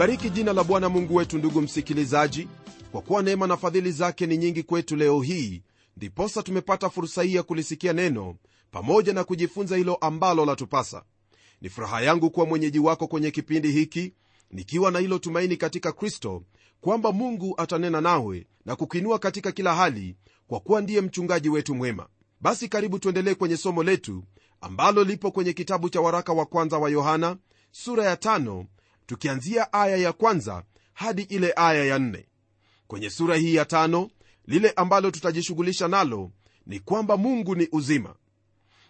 nalibariki jina la bwana mungu wetu ndugu msikilizaji. Kwa kuwa neema na fadhili zake ni nyingi kwetu leo hii ndiposa tumepata fursa hii ya kulisikia neno pamoja na kujifunza hilo ambalo latupasa. Ni furaha yangu kuwa mwenyeji wako kwenye kipindi hiki nikiwa na hilo tumaini katika kristo kwamba mungu atanena nawe na kukuinua katika kila hali kwa kuwa ndiye mchungaji wetu mwema. Basi karibu tuendelee kwenye somo letu ambalo lipo kwenye kitabu cha waraka wa kwanza wa yohana sura ya tano, tukianzia aya ya kwanza hadi ile aya ya nne. kwenye sura hii ya tano lile ambalo tutajishughulisha nalo ni kwamba mungu ni uzima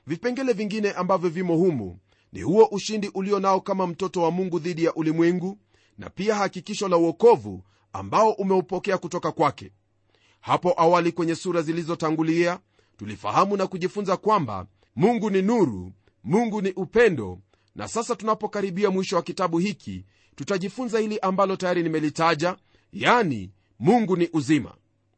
vipengele vingine ambavyo vimo humu ni huo ushindi ulio nao kama mtoto wa mungu dhidi ya ulimwengu na pia hakikisho la uokovu ambao umeupokea kutoka kwake hapo awali kwenye sura zilizotangulia tulifahamu na kujifunza kwamba mungu ni nuru mungu ni upendo na sasa tunapokaribia mwisho wa kitabu hiki tutajifunza hili ambalo tayari nimelitaja yani mungu ni uzima.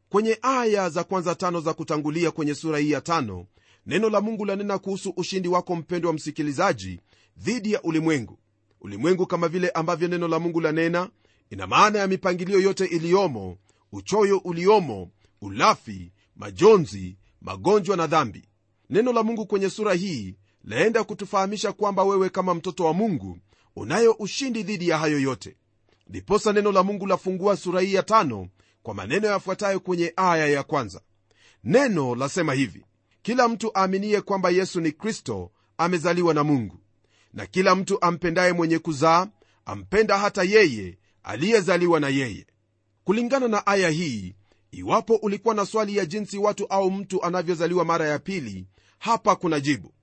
Kwenye aya za kwanza tano za kutangulia kwenye sura hii ya tano neno la mungu lanena kuhusu ushindi wako mpendo wa msikilizaji dhidi ya ulimwengu. Ulimwengu kama vile ambavyo neno la mungu lanena ina maana ya mipangilio yote iliyomo uchoyo uliomo ulafi majonzi magonjwa na dhambi. Neno la mungu kwenye sura hii laenda kutufahamisha kwamba wewe kama mtoto wa mungu unayo ushindi dhidi ya hayo yote. Ndiposa neno la mungu lafungua sura hii ya tano kwa maneno yafuatayo kwenye aya ya kwanza. Neno lasema hivi kila mtu aaminiye kwamba yesu ni kristo amezaliwa na mungu. Na kila mtu ampendaye mwenye kuzaa ampenda hata yeye aliyezaliwa na yeye. Kulingana na aya hii iwapo ulikuwa na swali ya jinsi watu au mtu anavyozaliwa mara ya pili hapa kuna jibu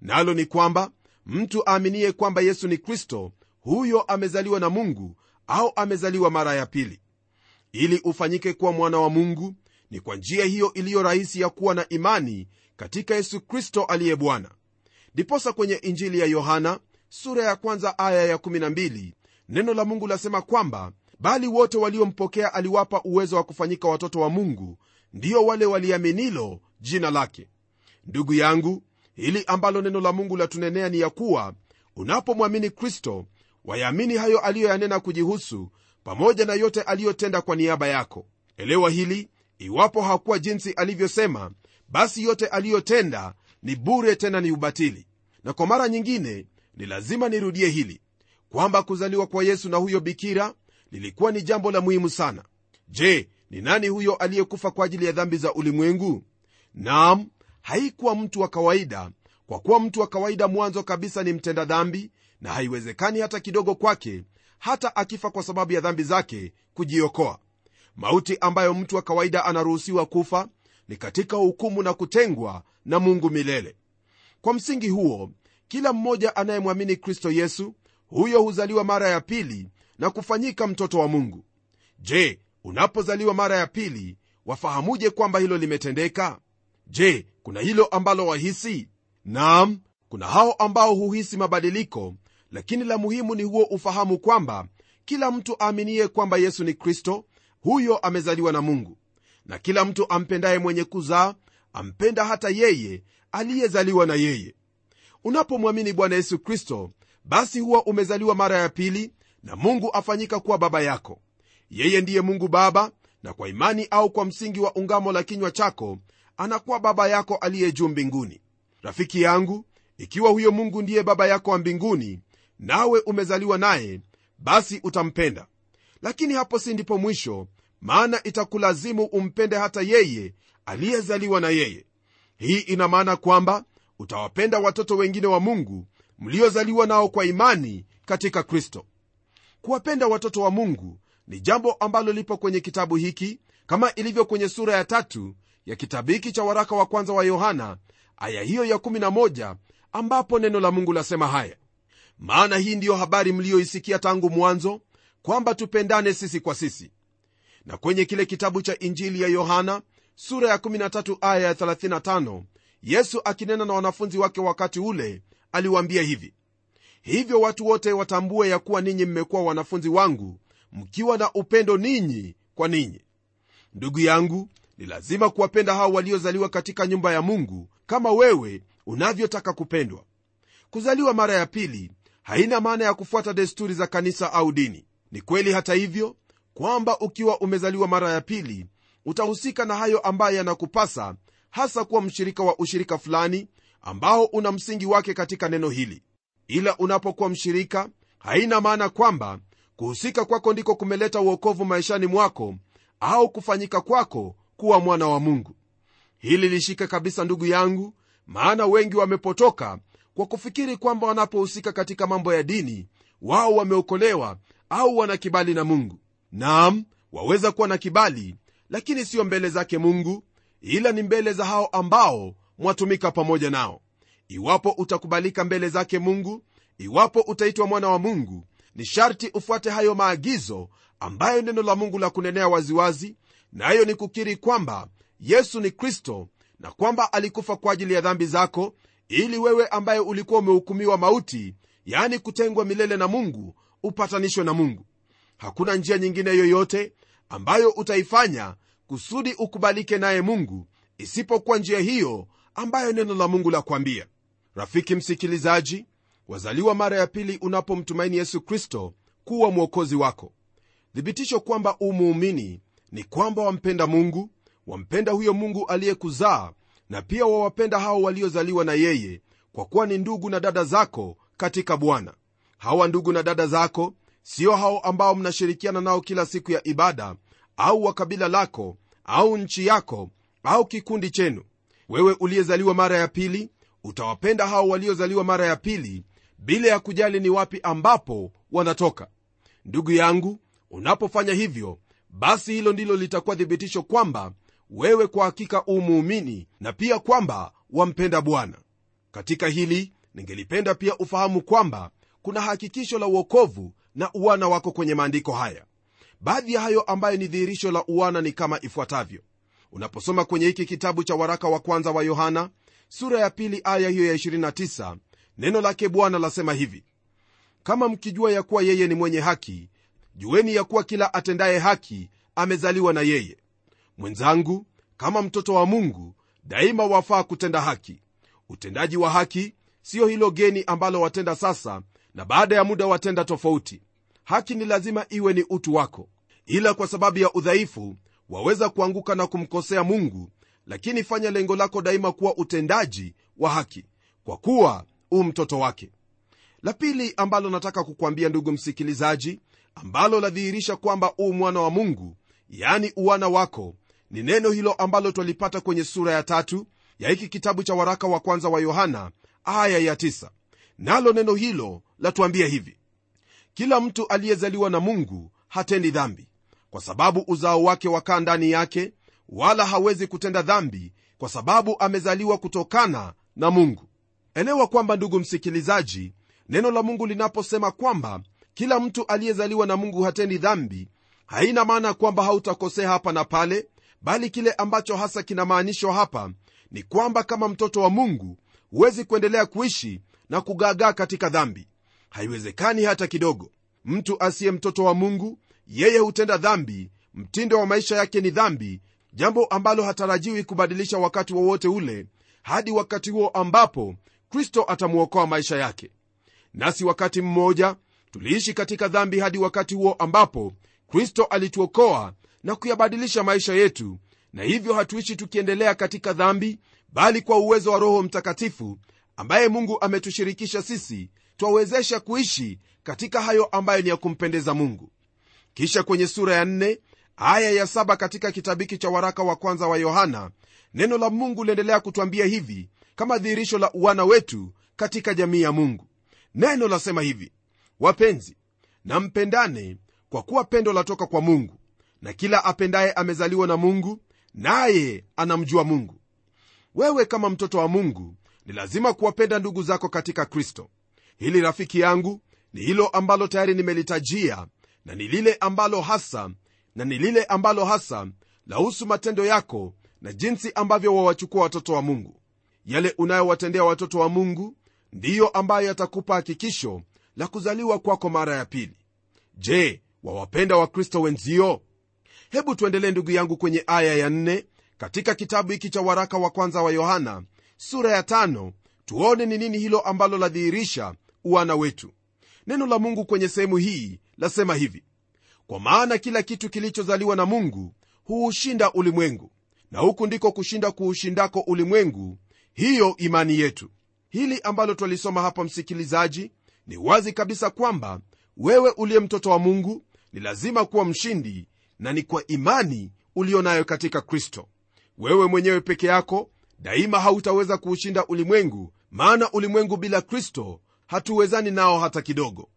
nalo ni kwamba mtu aaminiye kwamba yesu ni kristo huyo amezaliwa na mungu au amezaliwa mara ya pili. Ili ufanyike kuwa mwana wa mungu ni kwa njia hiyo iliyo rahisi ya kuwa na imani katika yesu kristo aliye bwana. Ndiposa kwenye injili ya yohana sura ya kwanza aya ya 12 neno la mungu lasema kwamba bali wote waliompokea aliwapa uwezo wa kufanyika watoto wa mungu ndiyo wale waliaminilo jina lake. Ndugu yangu hili ambalo neno la mungu latunenea ni ya kuwa unapomwamini kristo wayaamini hayo aliyoyanena kujihusu pamoja na yote aliyotenda kwa niaba yako. Elewa hili iwapo hakuwa jinsi alivyosema basi yote aliyotenda ni bure tena ni ubatili. Na kwa mara nyingine ni lazima nirudie hili kwamba kuzaliwa kwa yesu na huyo bikira lilikuwa ni jambo la muhimu sana. Je ni nani huyo aliyekufa kwa ajili ya dhambi za ulimwengu? Naam haikuwa mtu wa kawaida kwa kuwa mtu wa kawaida mwanzo kabisa ni mtenda dhambi na haiwezekani hata kidogo kwake hata akifa kwa sababu ya dhambi zake kujiokoa. Mauti ambayo mtu wa kawaida anaruhusiwa kufa ni katika hukumu na kutengwa na mungu milele. Kwa msingi huo kila mmoja anayemwamini kristo yesu huyo huzaliwa mara ya pili na kufanyika mtoto wa mungu. Je unapozaliwa mara ya pili wafahamuje kwamba hilo limetendeka je kuna hilo ambalo wahisi? Naam kuna hao ambao huhisi mabadiliko lakini la muhimu ni huo ufahamu kwamba kila mtu aaminiye kwamba yesu ni kristo huyo amezaliwa na mungu. Na kila mtu ampendaye mwenye kuzaa ampenda hata yeye aliyezaliwa na yeye. Unapomwamini bwana yesu kristo basi huwa umezaliwa mara ya pili na mungu afanyika kuwa baba yako. Yeye ndiye mungu baba na kwa imani au kwa msingi wa ungamo la kinywa chako anakuwa baba yako aliye juu mbinguni. Rafiki yangu ikiwa huyo mungu ndiye baba yako wa mbinguni nawe umezaliwa naye basi utampenda. Lakini hapo si ndipo mwisho maana itakulazimu umpende hata yeye aliyezaliwa na yeye. Hii ina maana kwamba utawapenda watoto wengine wa mungu mliozaliwa nao kwa imani katika kristo. Kuwapenda watoto wa mungu ni jambo ambalo lipo kwenye kitabu hiki kama ilivyo kwenye sura ya tatu ya kitabu cha waraka wa kwanza wa yohana aya hiyo ya 11 ambapo neno la mungu lasema haya. Maana hii ndiyo habari mliyoisikia tangu mwanzo kwamba tupendane sisi kwa sisi. Na kwenye kile kitabu cha injili ya yohana sura ya 13 aya ya 35 yesu akinena na wanafunzi wake wakati ule aliwaambia hivi hivyo watu wote watambue ya kuwa ninyi mmekuwa wanafunzi wangu mkiwa na upendo ninyi kwa ninyi. Ndugu yangu ni lazima kuwapenda hao waliozaliwa katika nyumba ya mungu kama wewe unavyotaka kupendwa. Kuzaliwa mara ya pili haina maana ya kufuata desturi za kanisa au dini. Ni kweli hata hivyo kwamba ukiwa umezaliwa mara ya pili utahusika na hayo ambayo yanakupasa hasa kuwa mshirika wa ushirika fulani ambao una msingi wake katika neno hili. Ila unapokuwa mshirika haina maana kwamba kuhusika kwako ndiko kumeleta uokovu maishani mwako au kufanyika kwako kuwa mwana wa mungu. Hili lishike kabisa ndugu yangu maana wengi wamepotoka kwa kufikiri kwamba wanapohusika katika mambo ya dini wao wameokolewa au wana kibali na mungu. Naam waweza kuwa na kibali lakini siyo mbele zake mungu ila ni mbele za hao ambao mwatumika pamoja nao. Iwapo utakubalika mbele zake mungu iwapo utaitwa mwana wa mungu ni sharti ufuate hayo maagizo ambayo neno la mungu la kunenea waziwazi nayo na ni kukiri kwamba yesu ni kristo na kwamba alikufa kwa ajili ya dhambi zako ili wewe ambaye ulikuwa umehukumiwa mauti yani kutengwa milele na mungu upatanishwe na mungu. Hakuna njia nyingine yoyote ambayo utaifanya kusudi ukubalike naye mungu isipokuwa njia hiyo ambayo neno la mungu la kuambia. Rafiki msikilizaji wazaliwa mara ya pili unapomtumaini yesu kristo kuwa mwokozi wako. Thibitisho kwamba umuumini ni kwamba wampenda mungu wampenda huyo mungu aliyekuzaa na pia wawapenda hao waliozaliwa na yeye kwa kuwa ni ndugu na dada zako katika bwana. Hawa ndugu na dada zako sio hao ambao mnashirikiana nao kila siku ya ibada au wa kabila lako au nchi yako au kikundi chenu. Wewe uliyezaliwa mara ya pili utawapenda hao waliozaliwa mara ya pili bila ya kujali ni wapi ambapo wanatoka. Ndugu yangu unapofanya hivyo basi hilo ndilo litakuwa thibitisho kwamba wewe kwa hakika u muumini na pia kwamba wampenda bwana. Katika hili ningelipenda pia ufahamu kwamba kuna hakikisho la uokovu na uwana wako kwenye maandiko haya. Baadhi ya hayo ambayo ni dhihirisho la uwana ni kama ifuatavyo. Unaposoma kwenye hiki kitabu cha waraka wa kwanza wa yohana sura ya pili aya hiyo ya 29 neno lake bwana lasema hivi. Kama mkijua ya kuwa yeye ni mwenye haki jueni ya kuwa kila atendaye haki amezaliwa na yeye. Mwenzangu kama mtoto wa mungu daima wafaa kutenda haki. Utendaji wa haki siyo hilo geni ambalo watenda sasa na baada ya muda watenda tofauti. Haki ni lazima iwe ni utu wako. Ila kwa sababu ya udhaifu waweza kuanguka na kumkosea mungu lakini fanya lengo lako daima kuwa utendaji wa haki kwa kuwa u mtoto wake. La pili ambalo nataka kukwambia ndugu msikilizaji ambalo ladhihirisha kwamba u mwana wa mungu yani uwana wako ni neno hilo ambalo twalipata kwenye sura ya tatu ya hiki kitabu cha waraka wa kwanza wa yohana aya ya tisa. nalo neno hilo latuambia hivi kila mtu aliyezaliwa na mungu hatendi dhambi kwa sababu uzao wake wakaa ndani yake wala hawezi kutenda dhambi kwa sababu amezaliwa kutokana na mungu elewa kwamba ndugu msikilizaji neno la mungu linaposema kwamba kila mtu aliyezaliwa na mungu hatendi dhambi. Haina maana kwamba hautakosea hapa na pale bali kile ambacho hasa kinamaanishwa hapa ni kwamba kama mtoto wa mungu huwezi kuendelea kuishi na kugaagaa katika dhambi. Haiwezekani hata kidogo. Mtu asiye mtoto wa mungu yeye hutenda dhambi. Mtindo wa maisha yake ni dhambi jambo ambalo hatarajiwi kubadilisha wakati wowote wa ule hadi wakati huo ambapo kristo atamwokoa maisha yake. Nasi wakati mmoja tuliishi katika dhambi hadi wakati huo ambapo kristo alituokoa na kuyabadilisha maisha yetu na hivyo hatuishi tukiendelea katika dhambi bali kwa uwezo wa roho mtakatifu ambaye mungu ametushirikisha sisi twawezesha kuishi katika hayo ambayo ni ya kumpendeza mungu. Kisha kwenye sura ya nne, aya ya saba katika kitabiki cha waraka wa kwanza wa yohana neno la mungu liendelea kutwambia hivi kama dhihirisho la uwana wetu katika jamii ya mungu. Neno lasema hivi wapenzi na mpendane kwa kuwa pendo latoka kwa mungu na kila apendaye amezaliwa na mungu naye anamjua mungu. Wewe kama mtoto wa mungu ni lazima kuwapenda ndugu zako katika kristo. Hili rafiki yangu ni hilo ambalo tayari nimelitajia na ni lile ambalo hasa na ni lile ambalo hasa lahusu matendo yako na jinsi ambavyo wawachukua watoto wa mungu. Yale unayowatendea watoto wa mungu ndiyo ambayo yatakupa hakikisho la kuzaliwa kwako mara ya pili. Je wawapenda wakristo wenzio? Hebu tuendelee ndugu yangu kwenye aya ya nne katika kitabu hiki cha waraka wa kwanza wa yohana sura ya tano. Tuone ni nini hilo ambalo ladhihirisha uwana wetu. Neno la mungu kwenye sehemu hii lasema hivi. Kwa maana kila kitu kilichozaliwa na mungu huushinda ulimwengu na huku ndiko kushinda kuushindako ulimwengu. Hiyo imani yetu. Hili ambalo twalisoma hapa msikilizaji ni wazi kabisa kwamba wewe uliye mtoto wa mungu ni lazima kuwa mshindi na ni kwa imani uliyo nayo katika kristo. Wewe mwenyewe peke yako daima hautaweza kuushinda ulimwengu maana ulimwengu bila kristo hatuwezani nao hata kidogo.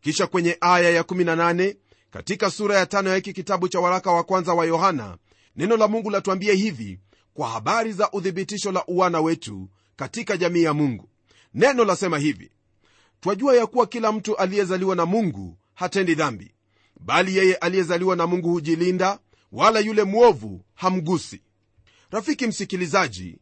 Kisha kwenye aya ya18 katika sura ya tano ya hiki kitabu cha waraka wa kwanza wa yohana neno la mungu latuambia hivi kwa habari za uthibitisho la uwana wetu katika jamii ya mungu. Neno lasema hivi twajua ya kuwa kila mtu aliyezaliwa na mungu hatendi dhambi bali yeye aliyezaliwa na mungu hujilinda wala yule mwovu hamgusi. Rafiki msikilizaji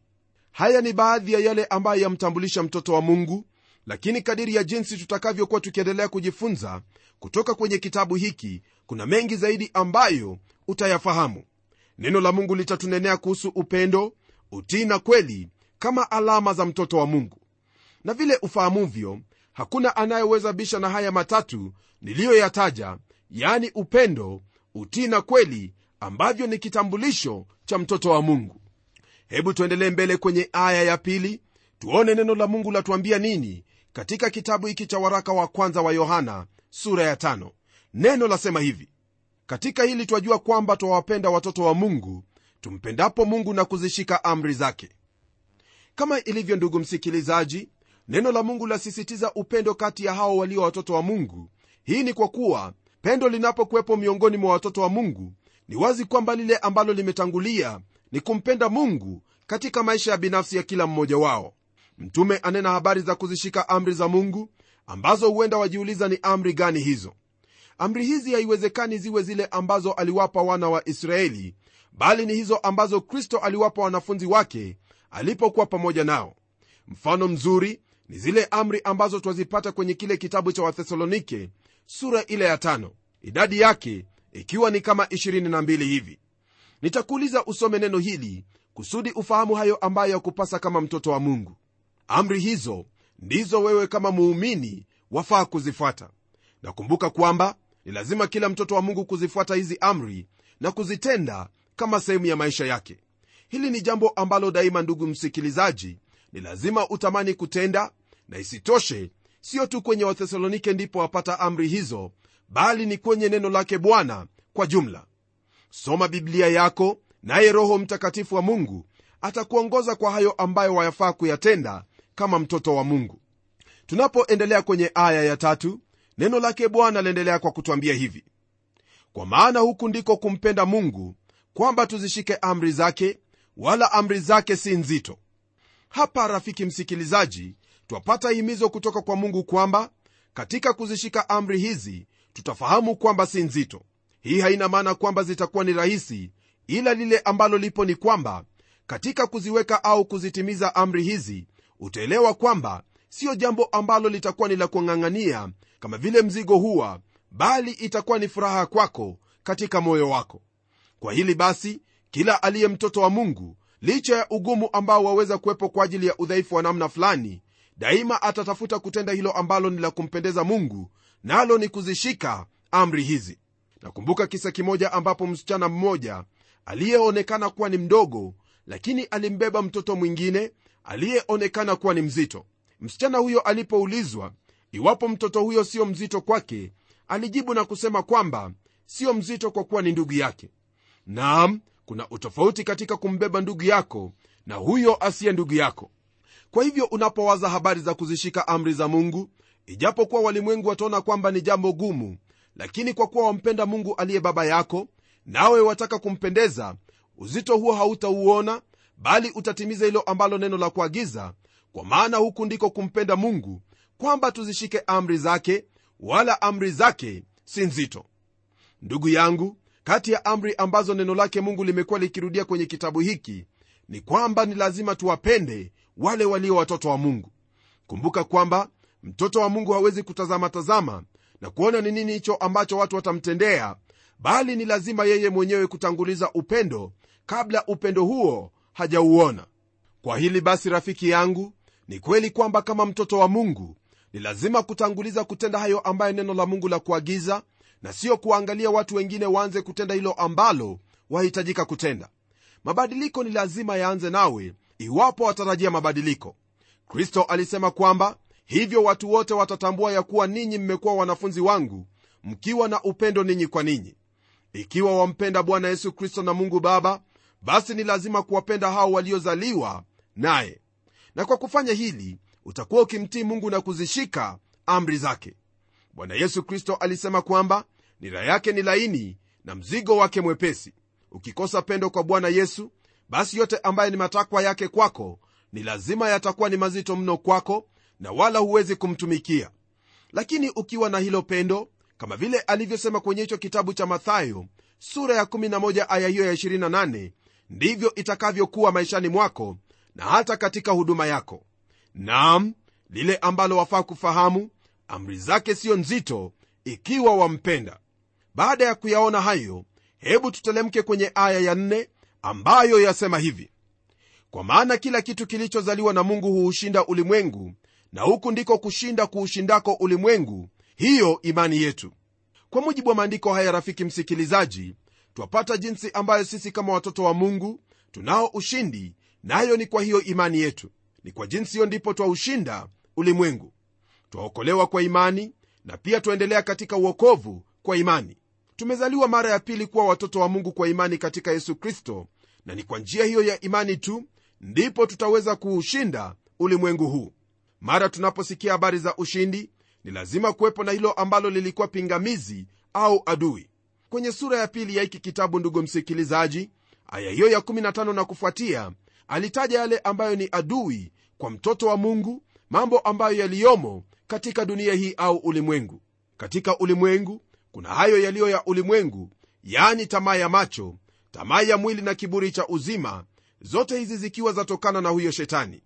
haya ni baadhi ya yale ambayo yamtambulisha mtoto wa mungu lakini kadiri ya jinsi tutakavyokuwa tukiendelea kujifunza kutoka kwenye kitabu hiki kuna mengi zaidi ambayo utayafahamu. Neno la mungu litatunenea kuhusu upendo utii na kweli kama alama za mtoto wa mungu. Na vile ufahamuvyo hakuna anayeweza bisha na haya matatu niliyoyataja yani upendo utii na kweli ambavyo ni kitambulisho cha mtoto wa mungu hebu tuendelee mbele kwenye aya ya pili tuone neno la mungu latuambia nini katika kitabu hiki cha waraka wa kwanza wa yohana sura ya tano. neno lasema hivi katika hili twajua kwamba twawapenda watoto wa mungu tumpendapo mungu na kuzishika amri zake kama ilivyo ndugu msikilizaji neno la mungu lasisitiza upendo kati ya hao walio watoto wa mungu. Hii ni kwa kuwa pendo linapokuwepo miongoni mwa watoto wa mungu ni wazi kwamba lile ambalo limetangulia ni kumpenda mungu katika maisha ya binafsi ya kila mmoja wao. Mtume anena habari za kuzishika amri za mungu ambazo huenda wajiuliza ni amri gani hizo. Amri hizi haiwezekani ziwe zile ambazo aliwapa wana wa israeli bali ni hizo ambazo kristo aliwapa wanafunzi wake alipokuwa pamoja nao. Mfano mzuri ni zile amri ambazo twazipata kwenye kile kitabu cha wathesalonike sura ile ya tano. Idadi yake ikiwa ni kama 22 hivi. Nitakuuliza usome neno hili kusudi ufahamu hayo ambayo yakupasa kama mtoto wa mungu. Amri hizo ndizo wewe kama muumini wafaa kuzifuata. Nakumbuka kwamba ni lazima kila mtoto wa mungu kuzifuata hizi amri na kuzitenda kama sehemu ya maisha yake. Hili ni jambo ambalo daima ndugu msikilizaji ni lazima utamani kutenda na isitoshe sio tu kwenye wathesalonike ndipo wapata amri hizo bali ni kwenye neno lake bwana kwa jumla. Soma biblia yako naye roho mtakatifu wa mungu atakuongoza kwa hayo ambayo wayafaa kuyatenda kama mtoto wa mungu. Tunapoendelea kwenye aya ya tatu neno lake bwana laendelea kwa kutwambia hivi. Kwa maana huku ndiko kumpenda mungu kwamba tuzishike amri zake wala amri zake si nzito hapa rafiki msikilizaji twapata himizo kutoka kwa mungu kwamba katika kuzishika amri hizi tutafahamu kwamba si nzito. Hii haina maana kwamba zitakuwa ni rahisi ila lile ambalo lipo ni kwamba katika kuziweka au kuzitimiza amri hizi utaelewa kwamba siyo jambo ambalo litakuwa ni la kung'ang'ania kama vile mzigo huwa bali itakuwa ni furaha kwako katika moyo wako. Kwa hili basi kila aliye mtoto wa mungu licha ya ugumu ambao waweza kuwepo kwa ajili ya udhaifu wa namna fulani daima atatafuta kutenda hilo ambalo ni la kumpendeza mungu nalo ni kuzishika amri hizi. Nakumbuka kisa kimoja ambapo msichana mmoja aliyeonekana kuwa ni mdogo lakini alimbeba mtoto mwingine aliyeonekana kuwa ni mzito. Msichana huyo alipoulizwa iwapo mtoto huyo sio mzito kwake alijibu na kusema kwamba sio mzito kwa kuwa ni ndugu yake. Naam kuna utofauti katika kumbeba ndugu yako na huyo asiye ndugu yako. Kwa hivyo unapowaza habari za kuzishika amri za mungu ijapokuwa walimwengu wataona kwamba ni jambo gumu lakini kwa kuwa wampenda mungu aliye baba yako nawe wataka kumpendeza uzito huo hautauona bali utatimiza hilo ambalo neno la kuagiza kwa maana huku ndiko kumpenda mungu kwamba tuzishike amri zake wala amri zake si nzito. Ndugu yangu kati ya amri ambazo neno lake mungu limekuwa likirudia kwenye kitabu hiki ni kwamba ni lazima tuwapende wale walio watoto wa mungu. Kumbuka kwamba mtoto wa mungu hawezi kutazama tazama na kuona ni nini hicho ambacho watu watamtendea bali ni lazima yeye mwenyewe kutanguliza upendo kabla upendo huo hajauona. Kwa hili basi rafiki yangu ni kweli kwamba kama mtoto wa mungu ni lazima kutanguliza kutenda hayo ambayo neno la mungu la kuagiza na sio kuwaangalia watu wengine waanze kutenda hilo ambalo wahitajika kutenda. Mabadiliko ni lazima yaanze nawe iwapo watarajia mabadiliko. Kristo alisema kwamba hivyo watu wote watatambua ya kuwa ninyi mmekuwa wanafunzi wangu mkiwa na upendo ninyi kwa ninyi. Ikiwa wampenda bwana yesu kristo na mungu baba basi ni lazima kuwapenda hao waliozaliwa naye. Na kwa kufanya hili utakuwa ukimtii mungu na kuzishika amri zake. Bwana yesu kristo alisema kwamba nira yake ni laini na mzigo wake mwepesi. Ukikosa pendo kwa bwana yesu basi yote ambaye ni matakwa yake kwako ni lazima yatakuwa ni mazito mno kwako na wala huwezi kumtumikia. Lakini ukiwa na hilo pendo kama vile alivyosema kwenye hicho kitabu cha mathayo sura ya 11 aya hiyo ya 28 ndivyo itakavyokuwa maishani mwako na hata katika huduma yako. Nam lile ambalo wafaa kufahamu amri zake siyo nzito ikiwa wampenda baada ya kuyaona hayo hebu tutelemke kwenye aya ya 4 ambayo yasema hivi. Kwa maana kila kitu kilichozaliwa na mungu huushinda ulimwengu na huku ndiko kushinda kuushindako ulimwengu. Hiyo imani yetu. Kwa mujibu wa maandiko haya rafiki msikilizaji twapata jinsi ambayo sisi kama watoto wa mungu tunao ushindi nayo na ni kwa hiyo imani yetu. Ni kwa jinsi hiyo ndipo twaushinda ulimwengu. Twaokolewa kwa imani na pia twaendelea katika uokovu kwa imani tumezaliwa mara ya pili kuwa watoto wa mungu kwa imani katika yesu kristo na ni kwa njia hiyo ya imani tu ndipo tutaweza kuushinda ulimwengu huu. Mara tunaposikia habari za ushindi ni lazima kuwepo na hilo ambalo lilikuwa pingamizi au adui. Kwenye sura ya pili ya hiki kitabu ndugu msikilizaji aya hiyo ya 15 na kufuatia alitaja yale ambayo ni adui kwa mtoto wa mungu mambo ambayo yaliyomo katika dunia hii au ulimwengu. Katika ulimwengu kuna hayo yaliyo ya ulimwengu yaani tamaa ya macho tamaa ya mwili na kiburi cha uzima zote hizi zikiwa zatokana na huyo shetani.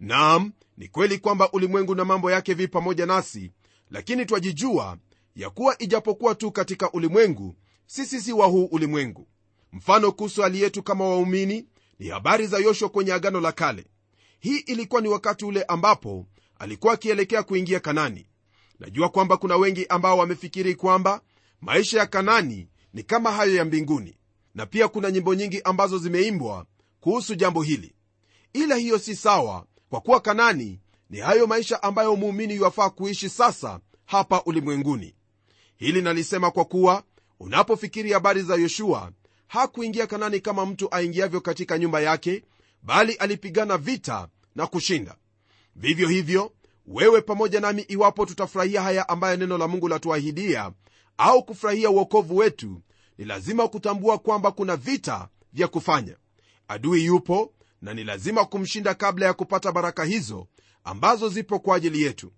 Nam ni kweli kwamba ulimwengu na mambo yake vi pamoja nasi lakini twajijua ya kuwa ijapokuwa tu katika ulimwengu sisi si wa huu ulimwengu. Mfano kuhusu hali yetu kama waumini ni habari za yoshua kwenye agano la kale. Hii ilikuwa ni wakati ule ambapo alikuwa akielekea kuingia kanani najua kwamba kuna wengi ambao wamefikiri kwamba maisha ya kanani ni kama hayo ya mbinguni na pia kuna nyimbo nyingi ambazo zimeimbwa kuhusu jambo hili. Ila hiyo si sawa kwa kuwa kanani ni hayo maisha ambayo muumini yuwafaa kuishi sasa hapa ulimwenguni. Hili nalisema kwa kuwa unapofikiri habari za yoshua hakuingia kanani kama mtu aingiavyo katika nyumba yake bali alipigana vita na kushinda. Vivyo hivyo wewe pamoja nami iwapo tutafurahia haya ambayo neno la mungu latuahidia au kufurahia uokovu wetu ni lazima kutambua kwamba kuna vita vya kufanya. Adui yupo na ni lazima kumshinda kabla ya kupata baraka hizo ambazo zipo kwa ajili yetu.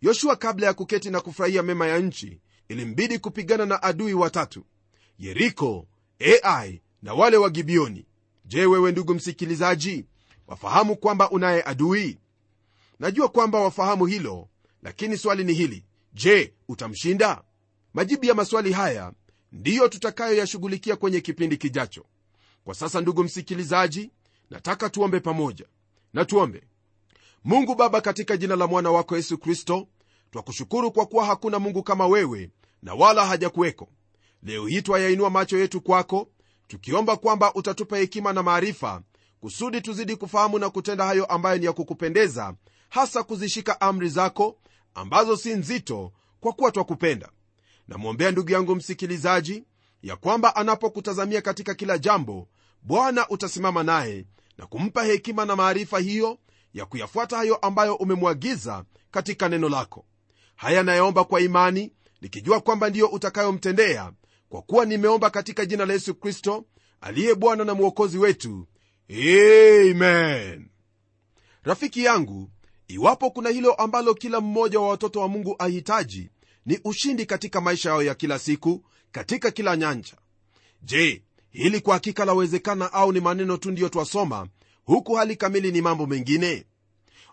Yoshua kabla ya kuketi na kufurahia mema ya nchi ilimbidi kupigana na adui watatu yeriko ai na wale wa gibioni je wewe ndugu msikilizaji wafahamu kwamba unaye adui najua kwamba wafahamu hilo lakini swali ni hili. Je utamshinda? Majibu ya maswali haya ndiyo tutakayoyashughulikia kwenye kipindi kijacho. Kwa sasa ndugu msikilizaji nataka tuombe pamoja. Na tuombe. Mungu baba katika jina la mwana wako yesu kristo twakushukuru kwa kuwa hakuna mungu kama wewe na wala hajakuweko. Leo hii twayainua macho yetu kwako tukiomba kwamba utatupa hekima na maarifa kusudi tuzidi kufahamu na kutenda hayo ambayo ni ya kukupendeza hasa kuzishika amri zako ambazo si nzito kwa kuwa twakupenda. Namwombea ndugu yangu msikilizaji ya kwamba anapokutazamia katika kila jambo bwana utasimama naye na kumpa hekima na maarifa hiyo ya kuyafuata hayo ambayo umemwagiza katika neno lako. Haya nayaomba kwa imani nikijua kwamba ndiyo utakayomtendea kwa kuwa nimeomba katika jina la yesu kristo aliye bwana na mwokozi wetu. Amen. Rafiki yangu iwapo kuna hilo ambalo kila mmoja wa watoto wa mungu ahitaji ni ushindi katika maisha yao ya kila siku katika kila nyanja. Je hili kwa hakika lawezekana au ni maneno tu ndiyo twasoma huku hali kamili ni mambo mengine?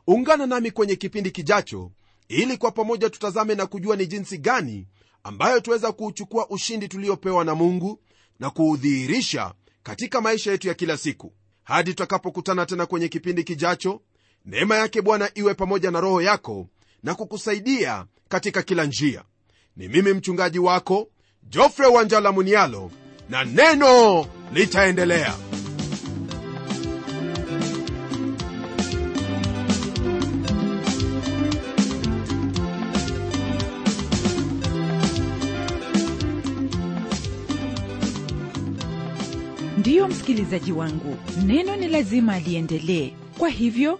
Ungana nami kwenye kipindi kijacho ili kwa pamoja tutazame na kujua ni jinsi gani ambayo tuweza kuuchukua ushindi tuliopewa na mungu na kuudhihirisha katika maisha yetu ya kila siku. Hadi tutakapokutana tena kwenye kipindi kijacho neema yake bwana iwe pamoja na roho yako na kukusaidia katika kila njia. Ni mimi mchungaji wako jofre wanjala munialo na neno litaendelea. Ndiyo msikilizaji wangu neno ni lazima aliendelee kwa hivyo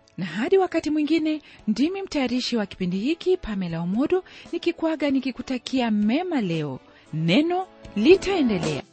na hadi wakati mwingine ndimi mtayarishi wa kipindi hiki pamela umodo nikikwaga nikikutakia mema leo. Neno litaendelea